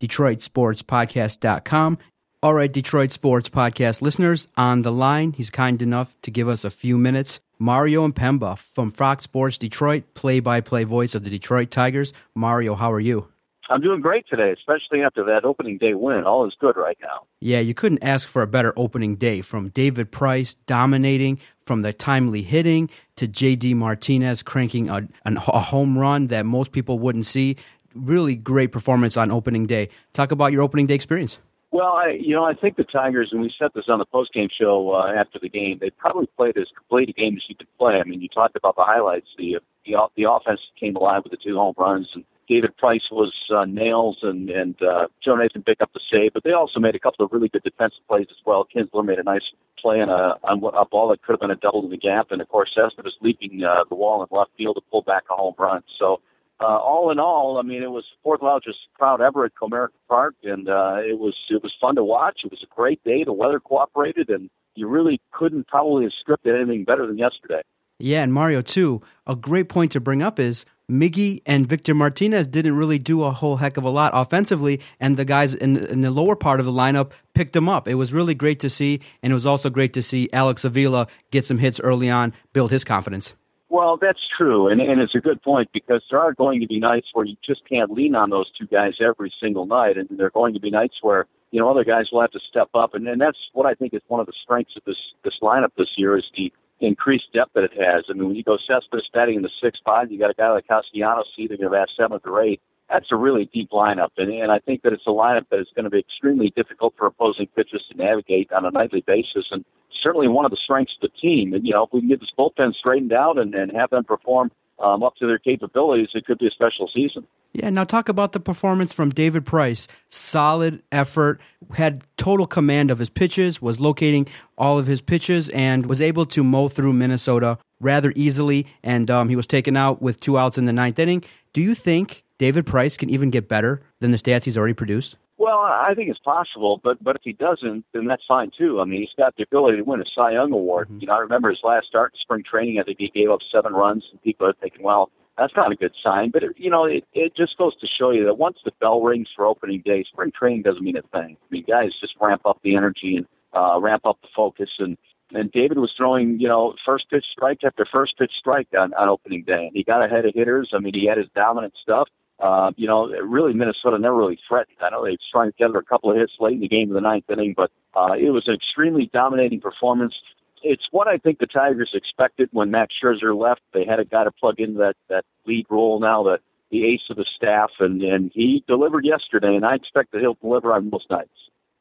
DetroitSportsPodcast.com. All right, Detroit Sports Podcast listeners, on the line, he's kind enough to give us a few minutes. Mario Impemba from Fox Sports Detroit, play by play voice of the Detroit Tigers. Mario, how are you? I'm doing great today, especially after that opening day win. All is good right now. Yeah, you couldn't ask for a better opening day from David Price dominating, from the timely hitting to JD Martinez cranking a, a home run that most people wouldn't see. Really great performance on opening day. Talk about your opening day experience. Well, I, you know, I think the Tigers, and we set this on the post-game show uh, after the game, they probably played as complete a game as you could play. I mean, you talked about the highlights. The the, the offense came alive with the two home runs, and David Price was uh, nails, and and uh, Joe Nathan picked up the save. But they also made a couple of really good defensive plays as well. Kinsler made a nice play on a on a ball that could have been a double in the gap, and of course Cespedes leaping uh, the wall in left field to pull back a home run. So uh, all in all, I mean, it was fourth largest crowd ever at Comerica Park, and uh, it was it was fun to watch. It was a great day. The weather cooperated, and you really couldn't probably have scripted anything better than yesterday. Yeah, and Mario too. A great point to bring up is Miggy and Victor Martinez didn't really do a whole heck of a lot offensively, and the guys in, in, the lower part of the lineup picked them up. It was really great to see, and it was also great to see Alex Avila get some hits early on, build his confidence. Well, that's true, and, and it's a good point because there are going to be nights where you just can't lean on those two guys every single night, and there are going to be nights where you know other guys will have to step up, and, and that's what I think is one of the strengths of this this lineup this year is the increased depth that it has. I mean, when you go Cespedes batting in the six five, you got a guy like Castellanos either going to bat seventh or eighth. That's a really deep lineup, and, and I think that it's a lineup that is going to be extremely difficult for opposing pitchers to navigate on a nightly basis, and certainly one of the strengths of the team. And you know, if we can get this bullpen straightened out and, and have them perform um, up to their capabilities, it could be a special season. Yeah, now talk about the performance from David Price. Solid effort, had total command of his pitches, was locating all of his pitches, and was able to mow through Minnesota rather easily. And um, he was taken out with two outs in the ninth inning. Do you think David Price can even get better than the stats he's already produced? Well, I think it's possible, but but if he doesn't, then that's fine too. I mean, he's got the ability to win a Cy Young award. Mm-hmm. You know, I remember his last start in spring training. I think he gave up seven runs, and people are thinking, well, that's not a good sign. But it, you know, it it just goes to show you that once the bell rings for opening day, spring training doesn't mean a thing. I mean, guys just ramp up the energy and uh, ramp up the focus and. And David was throwing, you know, first pitch strike after first pitch strike on, on opening day. And he got ahead of hitters. I mean, he had his dominant stuff. Uh, you know, really Minnesota never really threatened. I know they strung together a couple of hits late in the game in the ninth inning, but uh, it was an extremely dominating performance. It's what I think the Tigers expected when Max Scherzer left. They had a guy to plug into that that lead role now, the the ace of the staff, and and he delivered yesterday, and I expect that he'll deliver on most nights.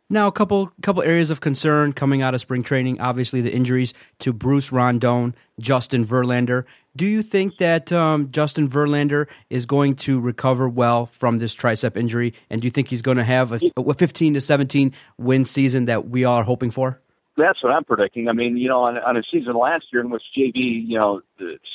Now, a couple couple areas of concern coming out of spring training. Obviously, the injuries to Bruce Rondon, Justin Verlander. Do you think that um, Justin Verlander is going to recover well from this tricep injury, and do you think he's going to have a, a 15 to 17 win season that we all are hoping for? That's what I'm predicting. I mean, you know, on, on a season last year in which JV, you know,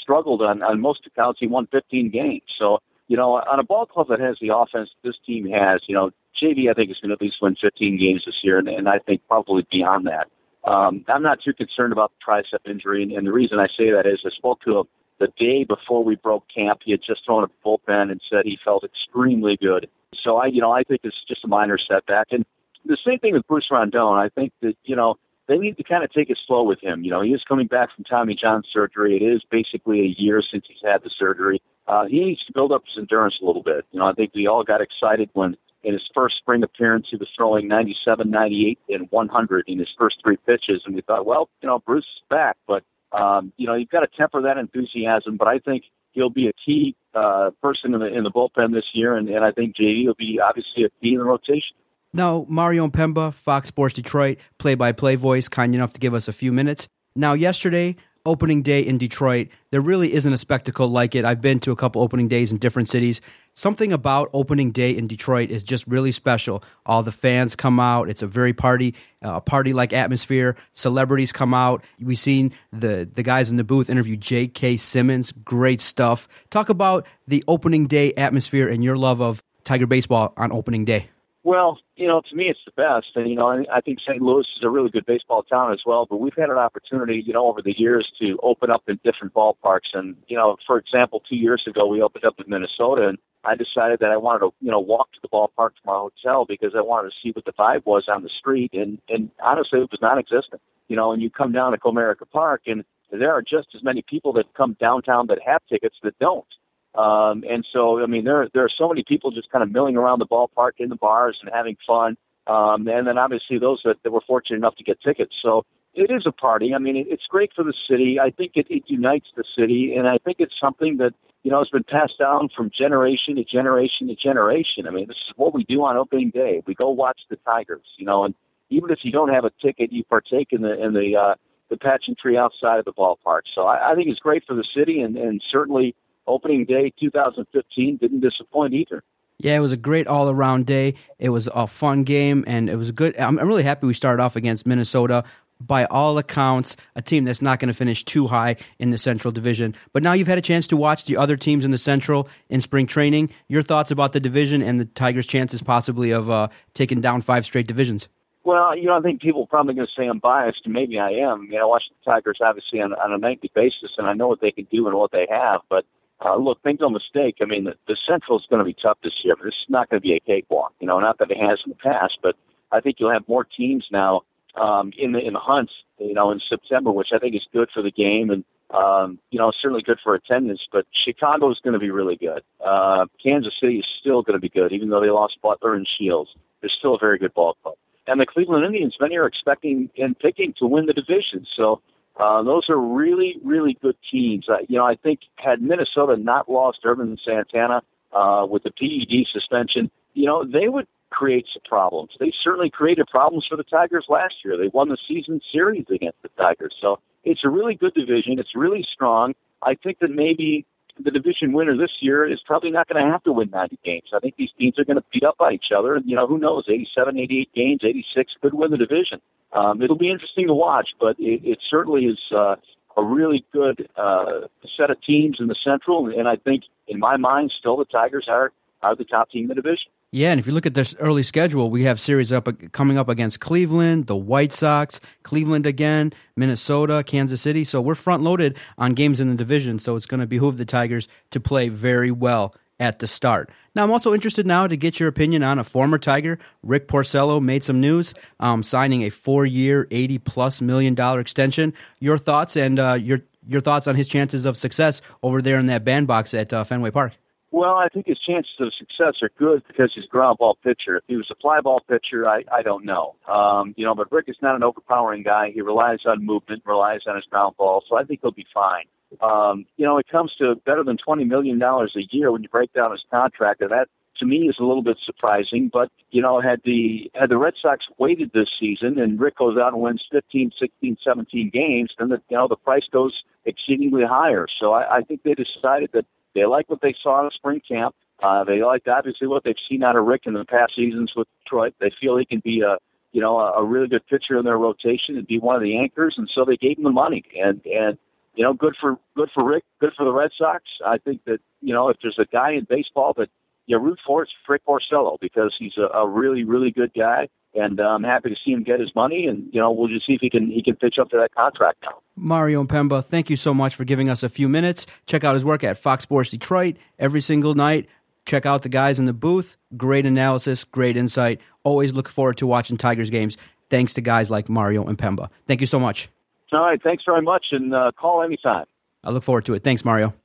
struggled on, on most accounts, he won 15 games. So, you know, on a ball club that has the offense this team has, you know, JV, I think, is going to at least win 15 games this year, and, and I think probably beyond that. Um, I'm not too concerned about the tricep injury, and, and the reason I say that is I spoke to him the day before we broke camp. He had just thrown a bullpen and said he felt extremely good. So I, you know, I think it's just a minor setback. And the same thing with Bruce Rondon. I think that you know they need to kind of take it slow with him. You know, he is coming back from Tommy John surgery. It is basically a year since he's had the surgery. Uh, he needs to build up his endurance a little bit. You know, I think we all got excited when in his first spring appearance, he was throwing 97, 98, and 100 in his first three pitches. And we thought, well, you know, Bruce is back. But, um, you know, you've got to temper that enthusiasm. But I think he'll be a key uh, person in the, in the bullpen this year. And, and I think JV will be obviously a key in the rotation. Now, Mario Impemba, Fox Sports Detroit, play by play voice, kind enough to give us a few minutes. Now, yesterday, opening day in Detroit, there really isn't a spectacle like it. I've been to a couple opening days in different cities. Something about opening day in Detroit is just really special. All the fans come out. It's a very party, uh, party like atmosphere. Celebrities come out. We've seen the the guys in the booth interview J.K. Simmons. Great stuff. Talk about the opening day atmosphere and your love of Tiger baseball on opening day. Well, you know, to me, it's the best, and you know, I think St. Louis is a really good baseball town as well. But we've had an opportunity, you know, over the years to open up in different ballparks. And you know, for example, two years ago we opened up in Minnesota, and I decided that I wanted to, you know, walk to the ballpark from our hotel because I wanted to see what the vibe was on the street. And and honestly, it was non-existent. You know, and you come down to Comerica Park, and there are just as many people that come downtown that have tickets that don't. Um, and so, I mean, there there are so many people just kind of milling around the ballpark in the bars and having fun. Um, and then obviously those that, that were fortunate enough to get tickets. So it is a party. I mean, it, it's great for the city. I think it, it unites the city, and I think it's something that you know has been passed down from generation to generation to generation. I mean, this is what we do on opening day. We go watch the Tigers, you know, and even if you don't have a ticket, you partake in the in the uh, the pageantry outside of the ballpark. So I, I think it's great for the city, and, and certainly opening day 2015 didn't disappoint either. Yeah, it was a great all around day. It was a fun game, and it was good. I'm, I'm really happy we started off against Minnesota. By all accounts, a team that's not going to finish too high in the Central Division. But now you've had a chance to watch the other teams in the Central in spring training. Your thoughts about the division and the Tigers' chances possibly of uh, taking down five straight divisions? Well, you know, I think people are probably going to say I'm biased, and maybe I am. You know, I watch the Tigers obviously on, on a nightly basis, and I know what they can do and what they have. But uh, look, make no mistake. I mean, the, the Central is going to be tough this year, but this is not going to be a cakewalk. You know, not that it has in the past, but I think you'll have more teams now um, in the in the hunts. You know, in September, which I think is good for the game, and um, you know, certainly good for attendance. But Chicago is going to be really good. Uh, Kansas City is still going to be good, even though they lost Butler and Shields. They're still a very good ball club. And the Cleveland Indians, many are expecting and picking to win the division. So uh, those are really, really good teams. Uh, you know, I think had Minnesota not lost Ervin Santana uh, with the PED suspension, you know, they would create some problems. They certainly created problems for the Tigers last year. They won the season series against the Tigers. So it's a really good division. It's really strong. I think that maybe the division winner this year is probably not going to have to win 90 games. I think these teams are going to beat up on each other. You know, who knows, 87, 88 games, 86 could win the division. Um, it'll be interesting to watch, but it, it certainly is uh, a really good uh, set of teams in the Central. And I think, in my mind, still the Tigers are, are the top team in the division. Yeah, and if you look at this early schedule, we have series up coming up against Cleveland, the White Sox, Cleveland again, Minnesota, Kansas City. So we're front loaded on games in the division. So it's going to behoove the Tigers to play very well at the start. Now, I'm also interested now to get your opinion on a former Tiger. Rick Porcello made some news, um, signing a four-year, eighty plus million dollar extension. Your thoughts and uh, your your thoughts on his chances of success over there in that bandbox at uh, Fenway Park. Well, I think his chances of success are good because he's a ground ball pitcher. If he was a fly ball pitcher, I, I don't know. Um, you know, but Rick is not an overpowering guy. He relies on movement, relies on his ground ball, so I think he'll be fine. Um, you know, it comes to better than twenty million dollars a year when you break down his contract, and that to me is a little bit surprising. But you know, had the had the Red Sox waited this season and Rick goes out and wins 15, 16, 17 games, then the you know the price goes exceedingly higher. So I, I think they decided that they like what they saw in spring camp. Uh, they like obviously what they've seen out of Rick in the past seasons with Detroit. They feel he can be a you know a, a really good pitcher in their rotation and be one of the anchors, and so they gave him the money. And and you know, good for good for Rick, good for the Red Sox. I think that you know if there's a guy in baseball that you root for, it's Rick Porcello because he's a, a really really good guy and uh, I'm happy to see him get his money. And you know, we'll just see if he can he can pitch up to that contract now. Mario Impemba, thank you so much for giving us a few minutes. Check out his work at Fox Sports Detroit every single night. Check out the guys in the booth. Great analysis, great insight. Always look forward to watching Tigers games. Thanks to guys like Mario Impemba. Thank you so much. All right, thanks very much, and uh, call anytime. I look forward to it. Thanks, Mario.